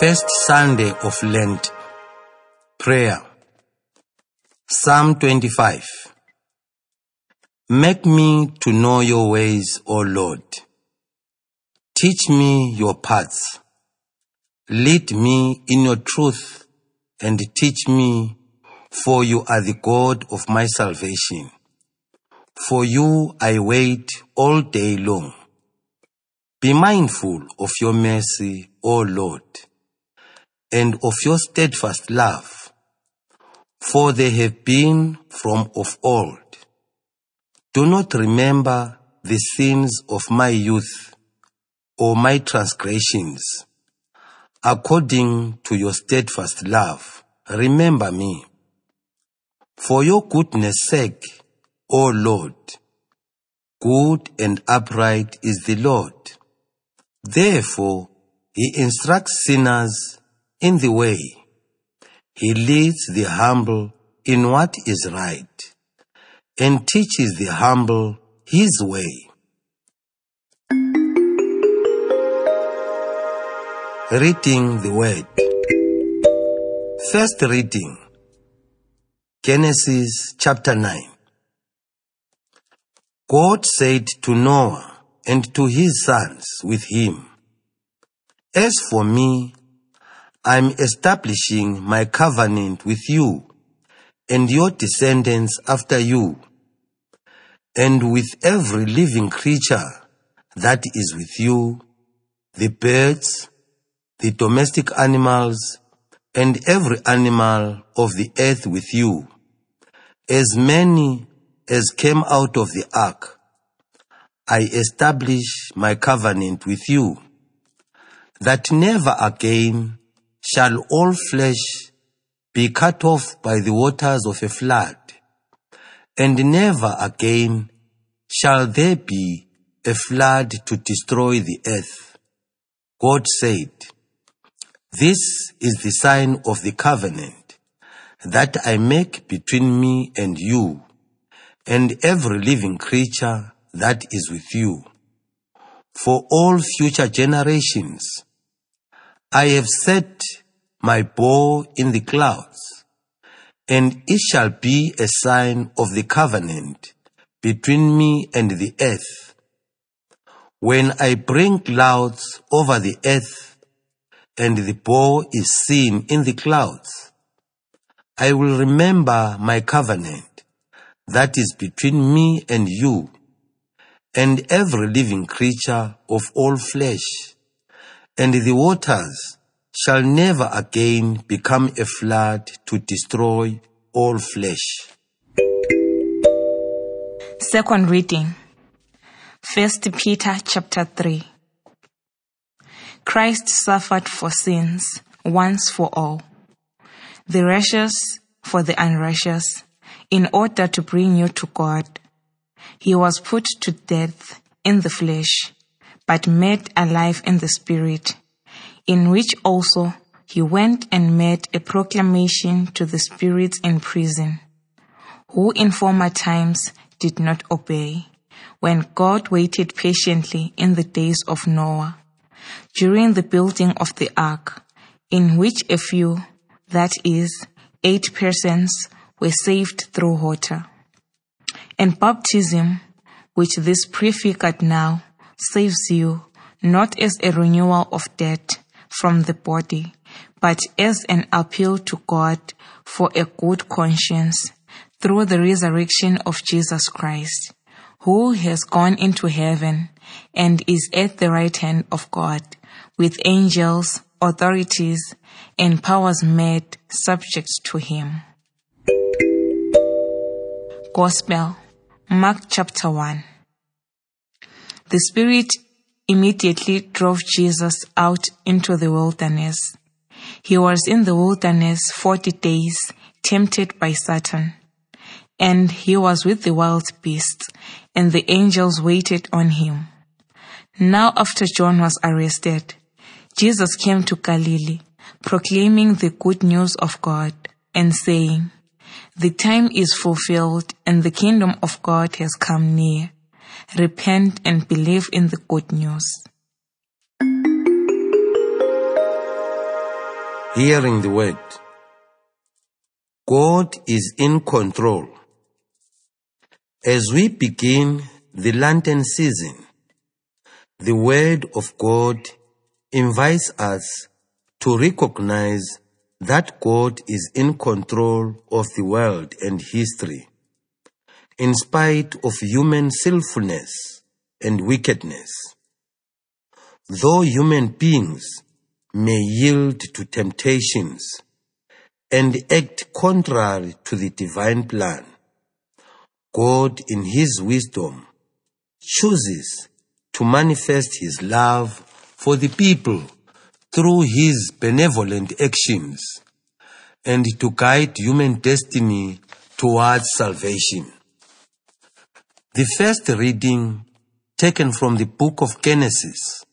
First Sunday of Lent. Prayer. Psalm 25. Make me to know your ways, O Lord. Teach me your paths. Lead me in your truth and teach me, for you are the God of my salvation. For you I wait all day long. Be mindful of your mercy, O Lord, and of your steadfast love, for they have been from of old. Do not remember the sins of my youth or my transgressions. According to your steadfast love, remember me. For your goodness' sake, O Lord, good and upright is the Lord. Therefore, he instructs sinners in the way. He leads the humble in what is right and teaches the humble his way. Reading the Word. First reading Genesis chapter 9. God said to Noah and to his sons with him, As for me, I'm establishing my covenant with you and your descendants after you, and with every living creature that is with you, the birds, the domestic animals, and every animal of the earth with you, as many as came out of the ark. I establish my covenant with you, that never again shall all flesh be cut off by the waters of a flood, and never again shall there be a flood to destroy the earth. God said, This is the sign of the covenant that I make between me and you, and every living creature that is with you. For all future generations, I have set my bow in the clouds, and it shall be a sign of the covenant between me and the earth. When I bring clouds over the earth, and the bow is seen in the clouds, I will remember my covenant that is between me and you and every living creature of all flesh, and the waters shall never again become a flood to destroy all flesh. Second reading. First Peter chapter 3. Christ suffered for sins once for all, the righteous for the unrighteous, in order to bring you to God. He was put to death in the flesh, but made alive in the spirit, in which also he went and made a proclamation to the spirits in prison, who in former times did not obey, when God waited patiently in the days of Noah, during the building of the ark, in which a few, that is, eight persons, were saved through water. And baptism, which this prefigured now, saves you, not as a renewal of debt from the body, but as an appeal to God for a good conscience through the resurrection of Jesus Christ, who has gone into heaven and is at the right hand of God, with angels, authorities, and powers made subject to him. Gospel, Mark chapter 1. The Spirit immediately drove Jesus out into the wilderness. He was in the wilderness forty days, tempted by Satan. And he was with the wild beasts, and the angels waited on him. Now, after John was arrested, Jesus came to Galilee, proclaiming the good news of God, and saying, The time is fulfilled, and the kingdom of God has come near. Repent and believe in the good news. hearing the word. God is in control. As we begin the Lenten season, the word of God invites us to recognize that God is in control of the world and history, in spite of human sinfulness and wickedness. Though human beings may yield to temptations and act contrary to the divine plan, God in His wisdom chooses to manifest His love for the people through His benevolent actions and to guide human destiny towards salvation. The first reading taken from the book of Genesis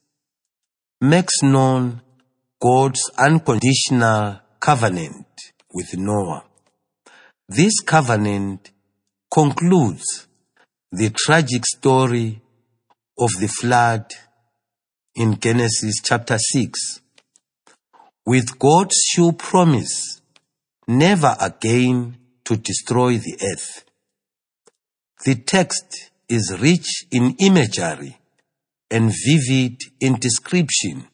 makes known God's unconditional covenant with Noah. This covenant concludes the tragic story of the flood in Genesis chapter 6 with God's sure promise never again to destroy the earth. The text is rich in imagery and vivid in description.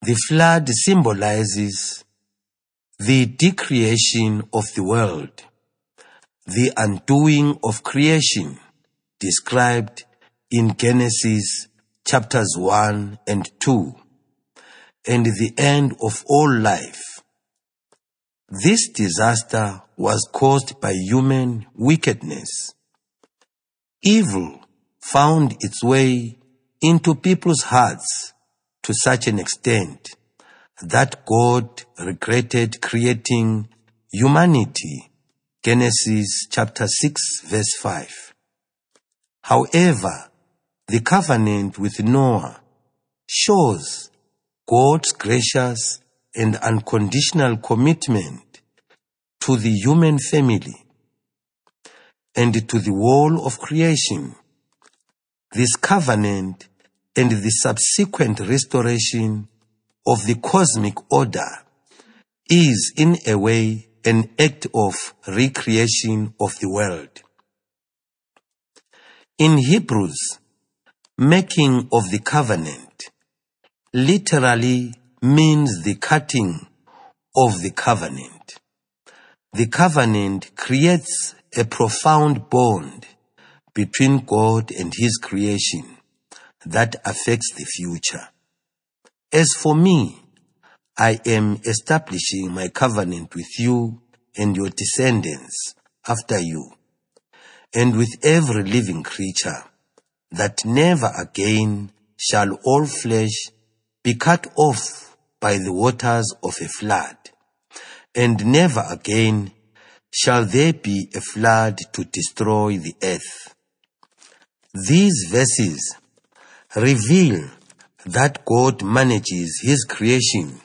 The flood symbolizes the decreation of the world, the undoing of creation described in Genesis chapters 1 and 2, and the end of all life. This disaster was caused by human wickedness. Evil found its way into people's hearts to such an extent that God regretted creating humanity. Genesis chapter 6 verse 5. However, the covenant with Noah shows God's gracious and unconditional commitment to the human family and to the whole of creation. This covenant and the subsequent restoration of the cosmic order is in a way an act of recreation of the world. In Hebrews, making of the covenant literally means the cutting of the covenant. The covenant creates a profound bond between God and His creation that affects the future. As for me, I am establishing my covenant with you and your descendants after you, and with every living creature, that never again shall all flesh be cut off by the waters of a flood, and never again shall there be a flood to destroy the earth. These verses reveal that God manages His creation,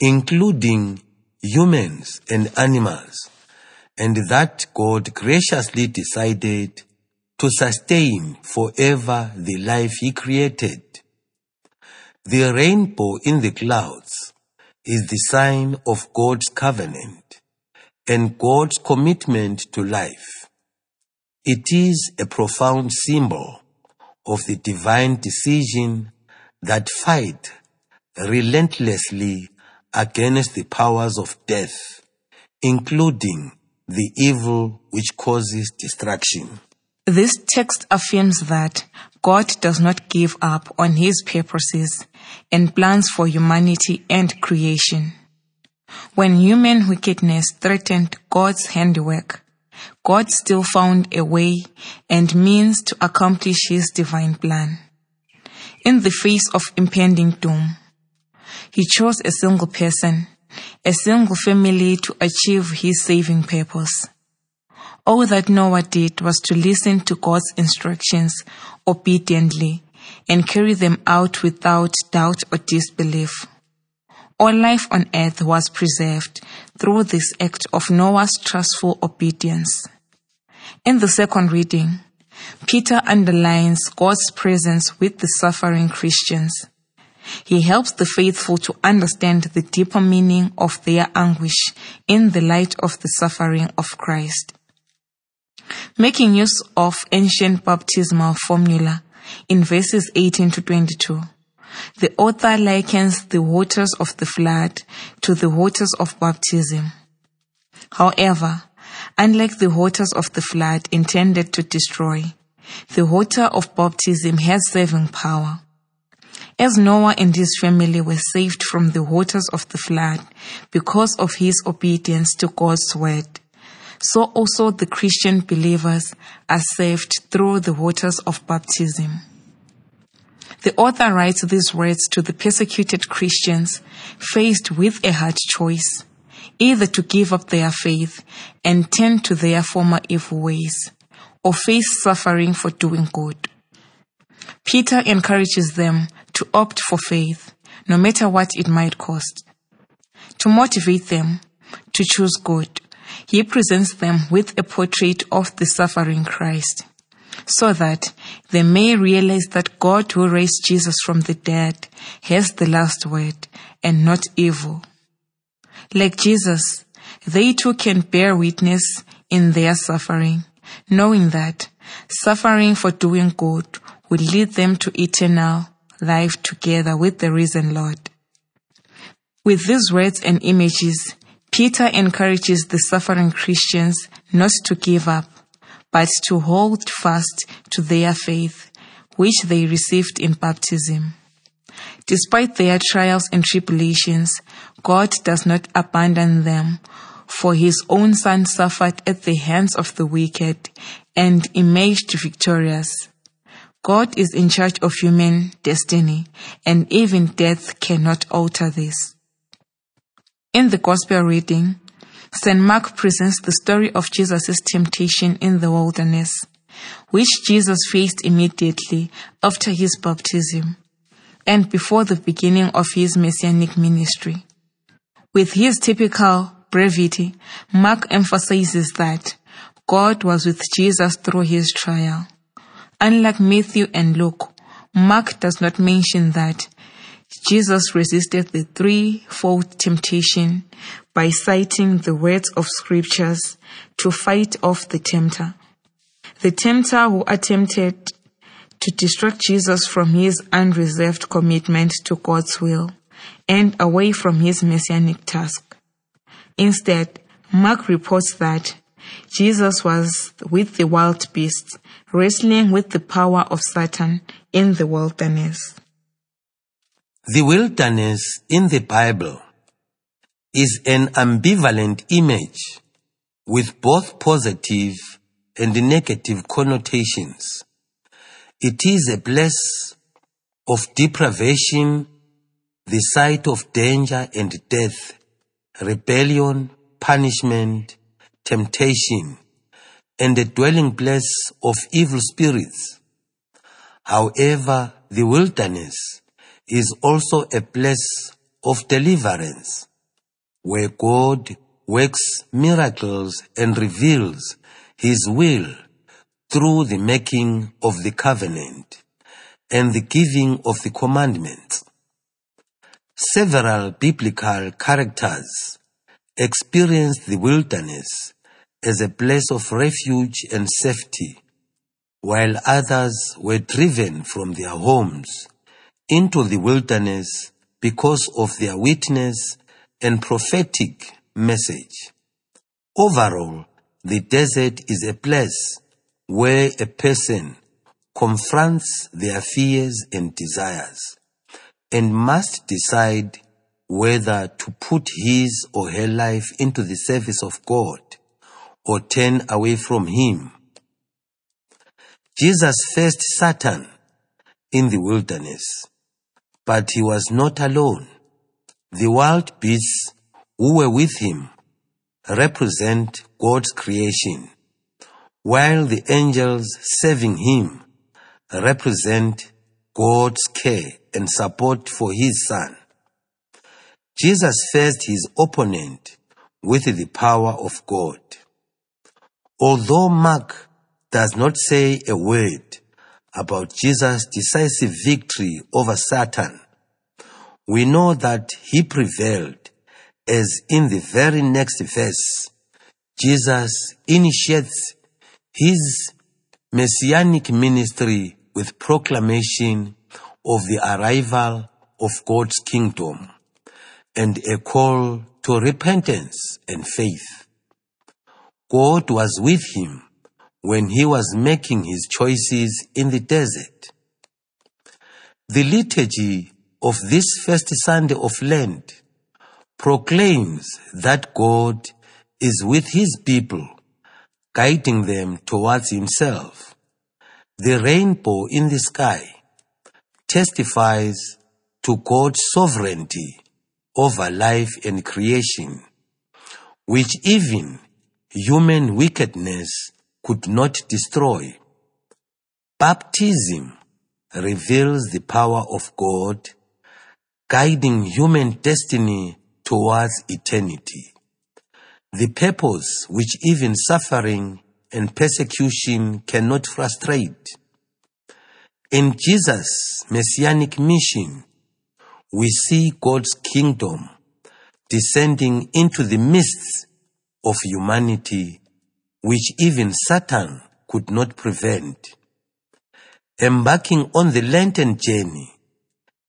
including humans and animals, and that God graciously decided to sustain forever the life He created. The rainbow in the clouds is the sign of God's covenant and God's commitment to life. It is a profound symbol of the divine decision that fight relentlessly against the powers of death, including the evil which causes destruction. This text affirms that God does not give up on his purposes and plans for humanity and creation. When human wickedness threatened God's handiwork, God still found a way and means to accomplish his divine plan. In the face of impending doom, he chose a single person, a single family to achieve his saving purpose. All that Noah did was to listen to God's instructions obediently and carry them out without doubt or disbelief. All life on earth was preserved through this act of Noah's trustful obedience. In the second reading, Peter underlines God's presence with the suffering Christians. He helps the faithful to understand the deeper meaning of their anguish in the light of the suffering of Christ. Making use of ancient baptismal formula in verses 18 to 22, the author likens the waters of the flood to the waters of baptism. However, unlike the waters of the flood intended to destroy, the water of baptism has saving power. As Noah and his family were saved from the waters of the flood because of his obedience to God's word, so also the Christian believers are saved through the waters of baptism. The author writes these words to the persecuted Christians faced with a hard choice, either to give up their faith and turn to their former evil ways, or face suffering for doing good. Peter encourages them to opt for faith, no matter what it might cost. To motivate them to choose good, he presents them with a portrait of the suffering Christ, so that they may realize that God who raised Jesus from the dead has the last word and not evil. Like Jesus, they too can bear witness in their suffering, knowing that suffering for doing good will lead them to eternal life together with the risen Lord. With these words and images, Peter encourages the suffering Christians not to give up, but to hold fast to their faith, which they received in baptism. Despite their trials and tribulations, God does not abandon them, for his own son suffered at the hands of the wicked and emerged victorious. God is in charge of human destiny, and even death cannot alter this. In the Gospel reading, St. Mark presents the story of Jesus' temptation in the wilderness, which Jesus faced immediately after his baptism and before the beginning of his messianic ministry. With his typical brevity, Mark emphasizes that God was with Jesus through his trial. Unlike Matthew and Luke, Mark does not mention that Jesus resisted the threefold temptation by citing the words of scriptures to fight off the tempter. The tempter who attempted to distract Jesus from his unreserved commitment to God's will and away from his messianic task. Instead, Mark reports that Jesus was with the wild beasts, wrestling with the power of Satan in the wilderness. The wilderness in the Bible is an ambivalent image with both positive and negative connotations. It is a place of deprivation, the site of danger and death, rebellion, punishment, temptation, and a dwelling place of evil spirits. However, the wilderness is also a place of deliverance, where God works miracles and reveals His will through the making of the covenant and the giving of the commandments. Several biblical characters experienced the wilderness as a place of refuge and safety, while others were driven from their homes into the wilderness because of their witness and prophetic message. Overall, the desert is a place where a person confronts their fears and desires and must decide whether to put his or her life into the service of God or turn away from him. Jesus faced Satan in the wilderness, but he was not alone. The wild beasts who were with him represent God's creation, while the angels serving him represent God's care and support for his son. Jesus faced his opponent with the power of God. Although Mark does not say a word about Jesus' decisive victory over Satan, we know that he prevailed as in the very next verse, Jesus initiates his messianic ministry with proclamation of the arrival of God's kingdom and a call to repentance and faith. God was with him when he was making his choices in the desert. The liturgy of this first Sunday of Lent proclaims that God is with his people, guiding them towards himself. The rainbow in the sky testifies to God's sovereignty over life and creation, which even human wickedness could not destroy. Baptism reveals the power of God, guiding human destiny towards eternity. The purpose which even suffering and persecution cannot frustrate. In Jesus' messianic mission, we see God's kingdom descending into the midst of humanity, which even Satan could not prevent. Embarking on the Lenten journey,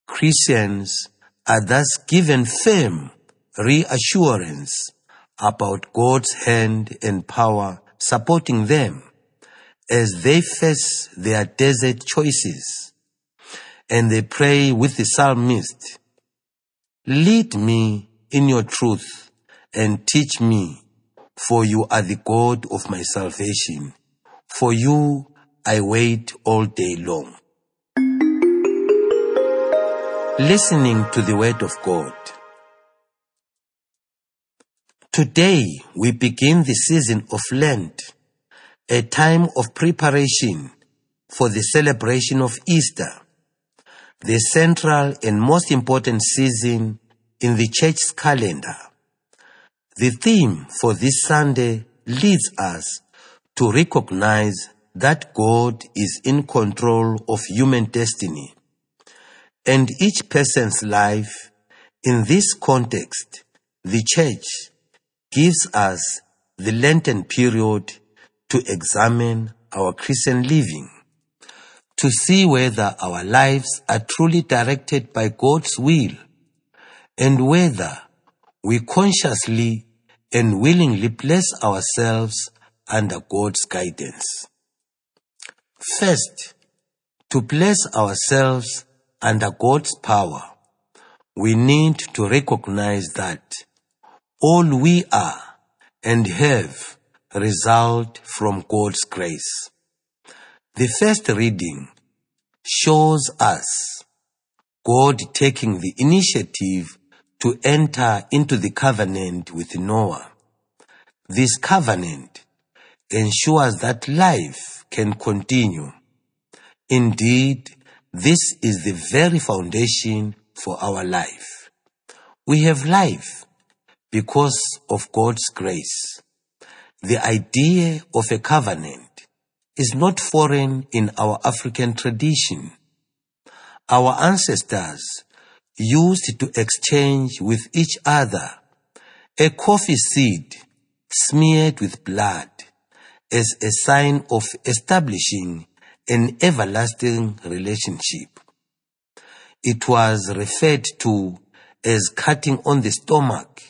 Christians are thus given firm reassurance about God's hand and power supporting them as they face their desert choices. And they pray with the psalmist, Lead me in your truth and teach me, for you are the God of my salvation. For you I wait all day long. Listening to the word of God. Today we begin the season of Lent, a time of preparation for the celebration of Easter, the central and most important season in the church's calendar. The theme for this Sunday leads us to recognize that God is in control of human destiny and each person's life. In this context, the church gives us the Lenten period to examine our Christian living, to see whether our lives are truly directed by God's will, and whether we consciously and willingly place ourselves under God's guidance. First, to place ourselves under God's power, we need to recognize that all we are and have result from God's grace. The first reading shows us God taking the initiative to enter into the covenant with Noah. This covenant ensures that life can continue. Indeed, this is the very foundation for our life. We have life because of God's grace. The idea of a covenant is not foreign in our African tradition. Our ancestors used to exchange with each other a coffee seed smeared with blood as a sign of establishing an everlasting relationship. It was referred to as cutting on the stomach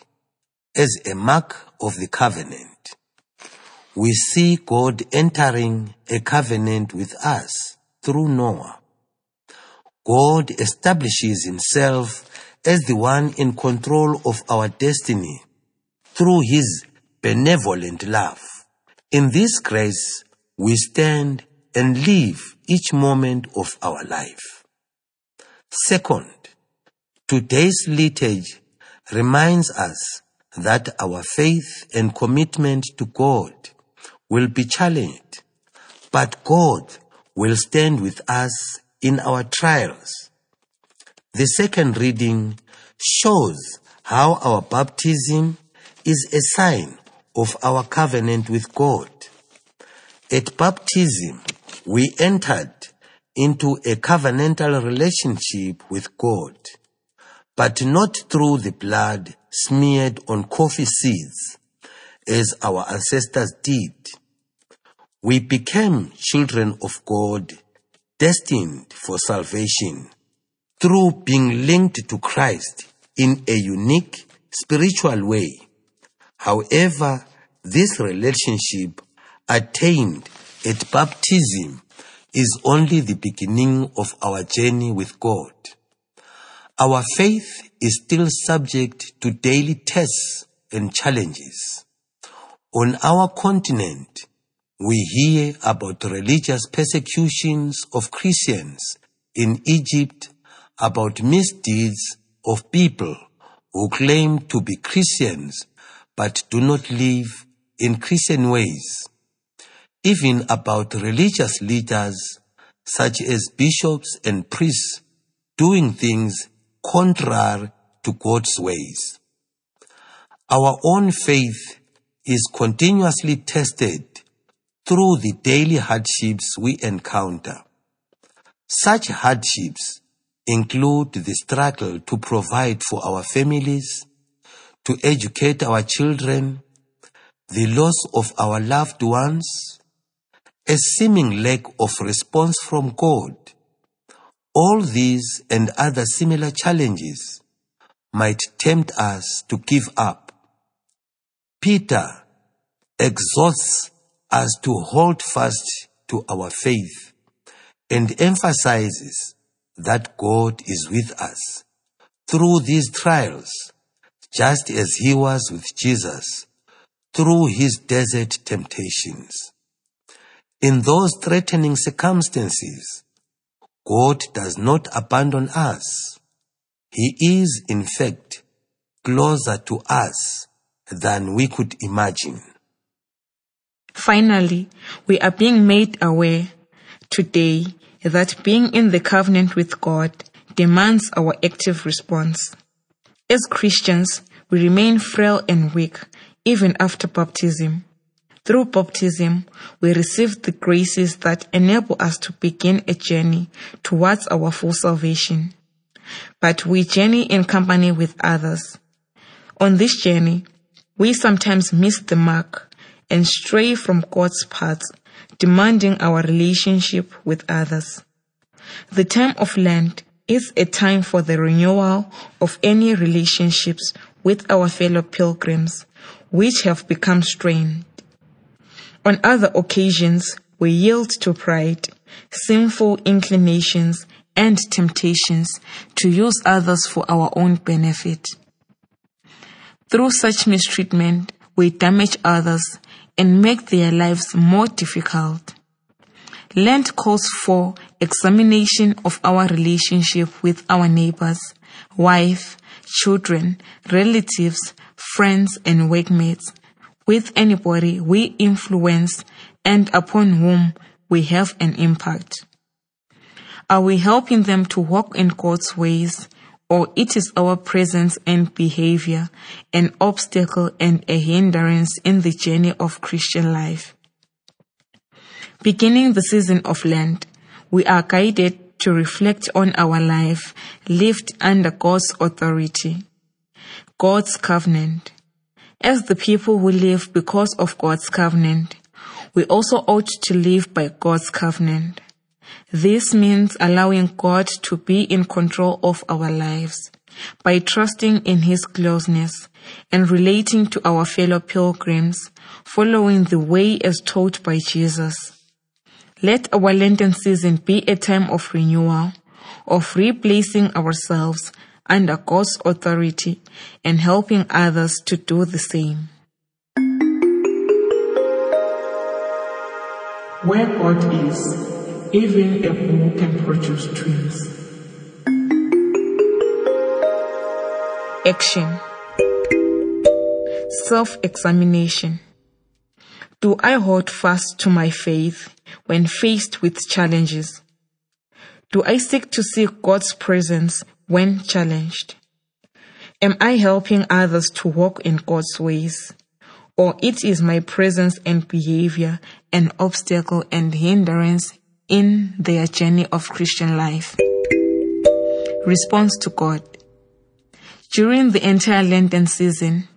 as a mark of the covenant. We see God entering a covenant with us through Noah. God establishes himself as the one in control of our destiny through his benevolent love. In this grace, we stand and live each moment of our life. Second, today's liturgy reminds us that our faith and commitment to God will be challenged, but God will stand with us in our trials. The second reading shows how our baptism is a sign of our covenant with God. At baptism, we entered into a covenantal relationship with God. but not through the blood smeared on coffee seeds, as our ancestors did. We became children of God, destined for salvation, through being linked to Christ in a unique spiritual way. However, this relationship attained at baptism is only the beginning of our journey with God. Our faith is still subject to daily tests and challenges. On our continent, we hear about religious persecutions of Christians in Egypt, about misdeeds of people who claim to be Christians but do not live in Christian ways. Even about religious leaders such as bishops and priests doing things contrary to God's ways. Our own faith is continuously tested through the daily hardships we encounter. Such hardships include the struggle to provide for our families, to educate our children, the loss of our loved ones, a seeming lack of response from God, all these and other similar challenges might tempt us to give up. Peter exhorts us to hold fast to our faith and emphasizes that God is with us through these trials, just as he was with Jesus through his desert temptations. In those threatening circumstances, God does not abandon us. He is, in fact, closer to us than we could imagine. Finally, we are being made aware today that being in the covenant with God demands our active response. As Christians, we remain frail and weak even after baptism. Through baptism, we receive the graces that enable us to begin a journey towards our full salvation. But we journey in company with others. On this journey, we sometimes miss the mark and stray from God's path, demanding our relationship with others. The time of Lent is a time for the renewal of any relationships with our fellow pilgrims, which have become strained. On other occasions, we yield to pride, sinful inclinations, and temptations to use others for our own benefit. Through such mistreatment, we damage others and make their lives more difficult. Lent calls for examination of our relationship with our neighbors, wife, children, relatives, friends, and workmates with anybody we influence and upon whom we have an impact? Are we helping them to walk in God's ways, or it is our presence and behavior an obstacle and a hindrance in the journey of Christian life? Beginning the season of Lent, we are guided to reflect on our life lived under God's authority, God's covenant, as the people who live because of God's covenant, we also ought to live by God's covenant. This means allowing God to be in control of our lives by trusting in His closeness and relating to our fellow pilgrims, following the way as taught by Jesus. Let our Lenten season be a time of renewal, of replacing ourselves under God's authority and helping others to do the same. Where God is, even bull can produce twins. Action Self examination. Do I hold fast to my faith when faced with challenges? Do I seek to seek God's presence when challenged? Am I helping others to walk in God's ways? Or it is my presence and behavior an obstacle and hindrance in their journey of Christian life? Response to God. During the entire Lenten season,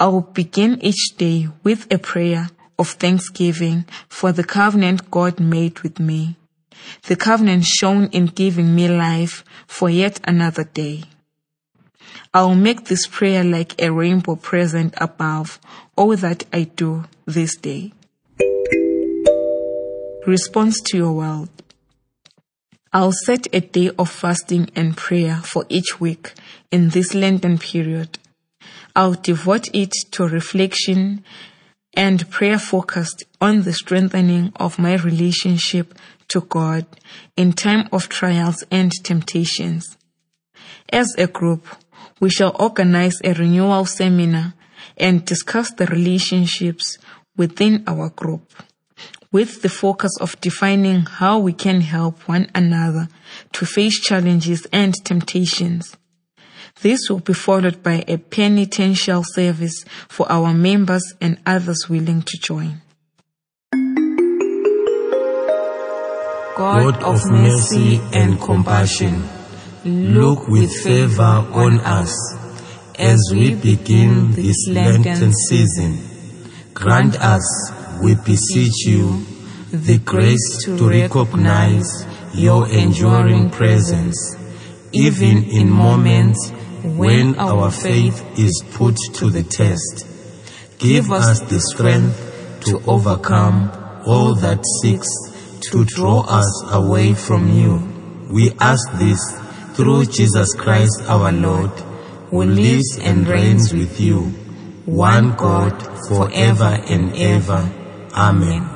I will begin each day with a prayer of thanksgiving for the covenant God made with me, the covenant shown in giving me life for yet another day. I will make this prayer like a rainbow present above all that I do this day. Response to your world. I'll set a day of fasting and prayer for each week in this Lenten period. I'll devote it to reflection and prayer focused on the strengthening of my relationship to God in time of trials and temptations. As a group, we shall organize a renewal seminar and discuss the relationships within our group with the focus of defining how we can help one another to face challenges and temptations. This will be followed by a penitential service for our members and others willing to join. God of mercy and compassion, look with favor on us as we begin this Lenten season. Grant us, we beseech you, the grace to recognize your enduring presence, even in moments when our faith is put to the test. Give us the strength to overcome all that seeks to draw us away from you. We ask this through Jesus Christ our Lord, who lives and reigns with you, one God, forever and ever. Amen.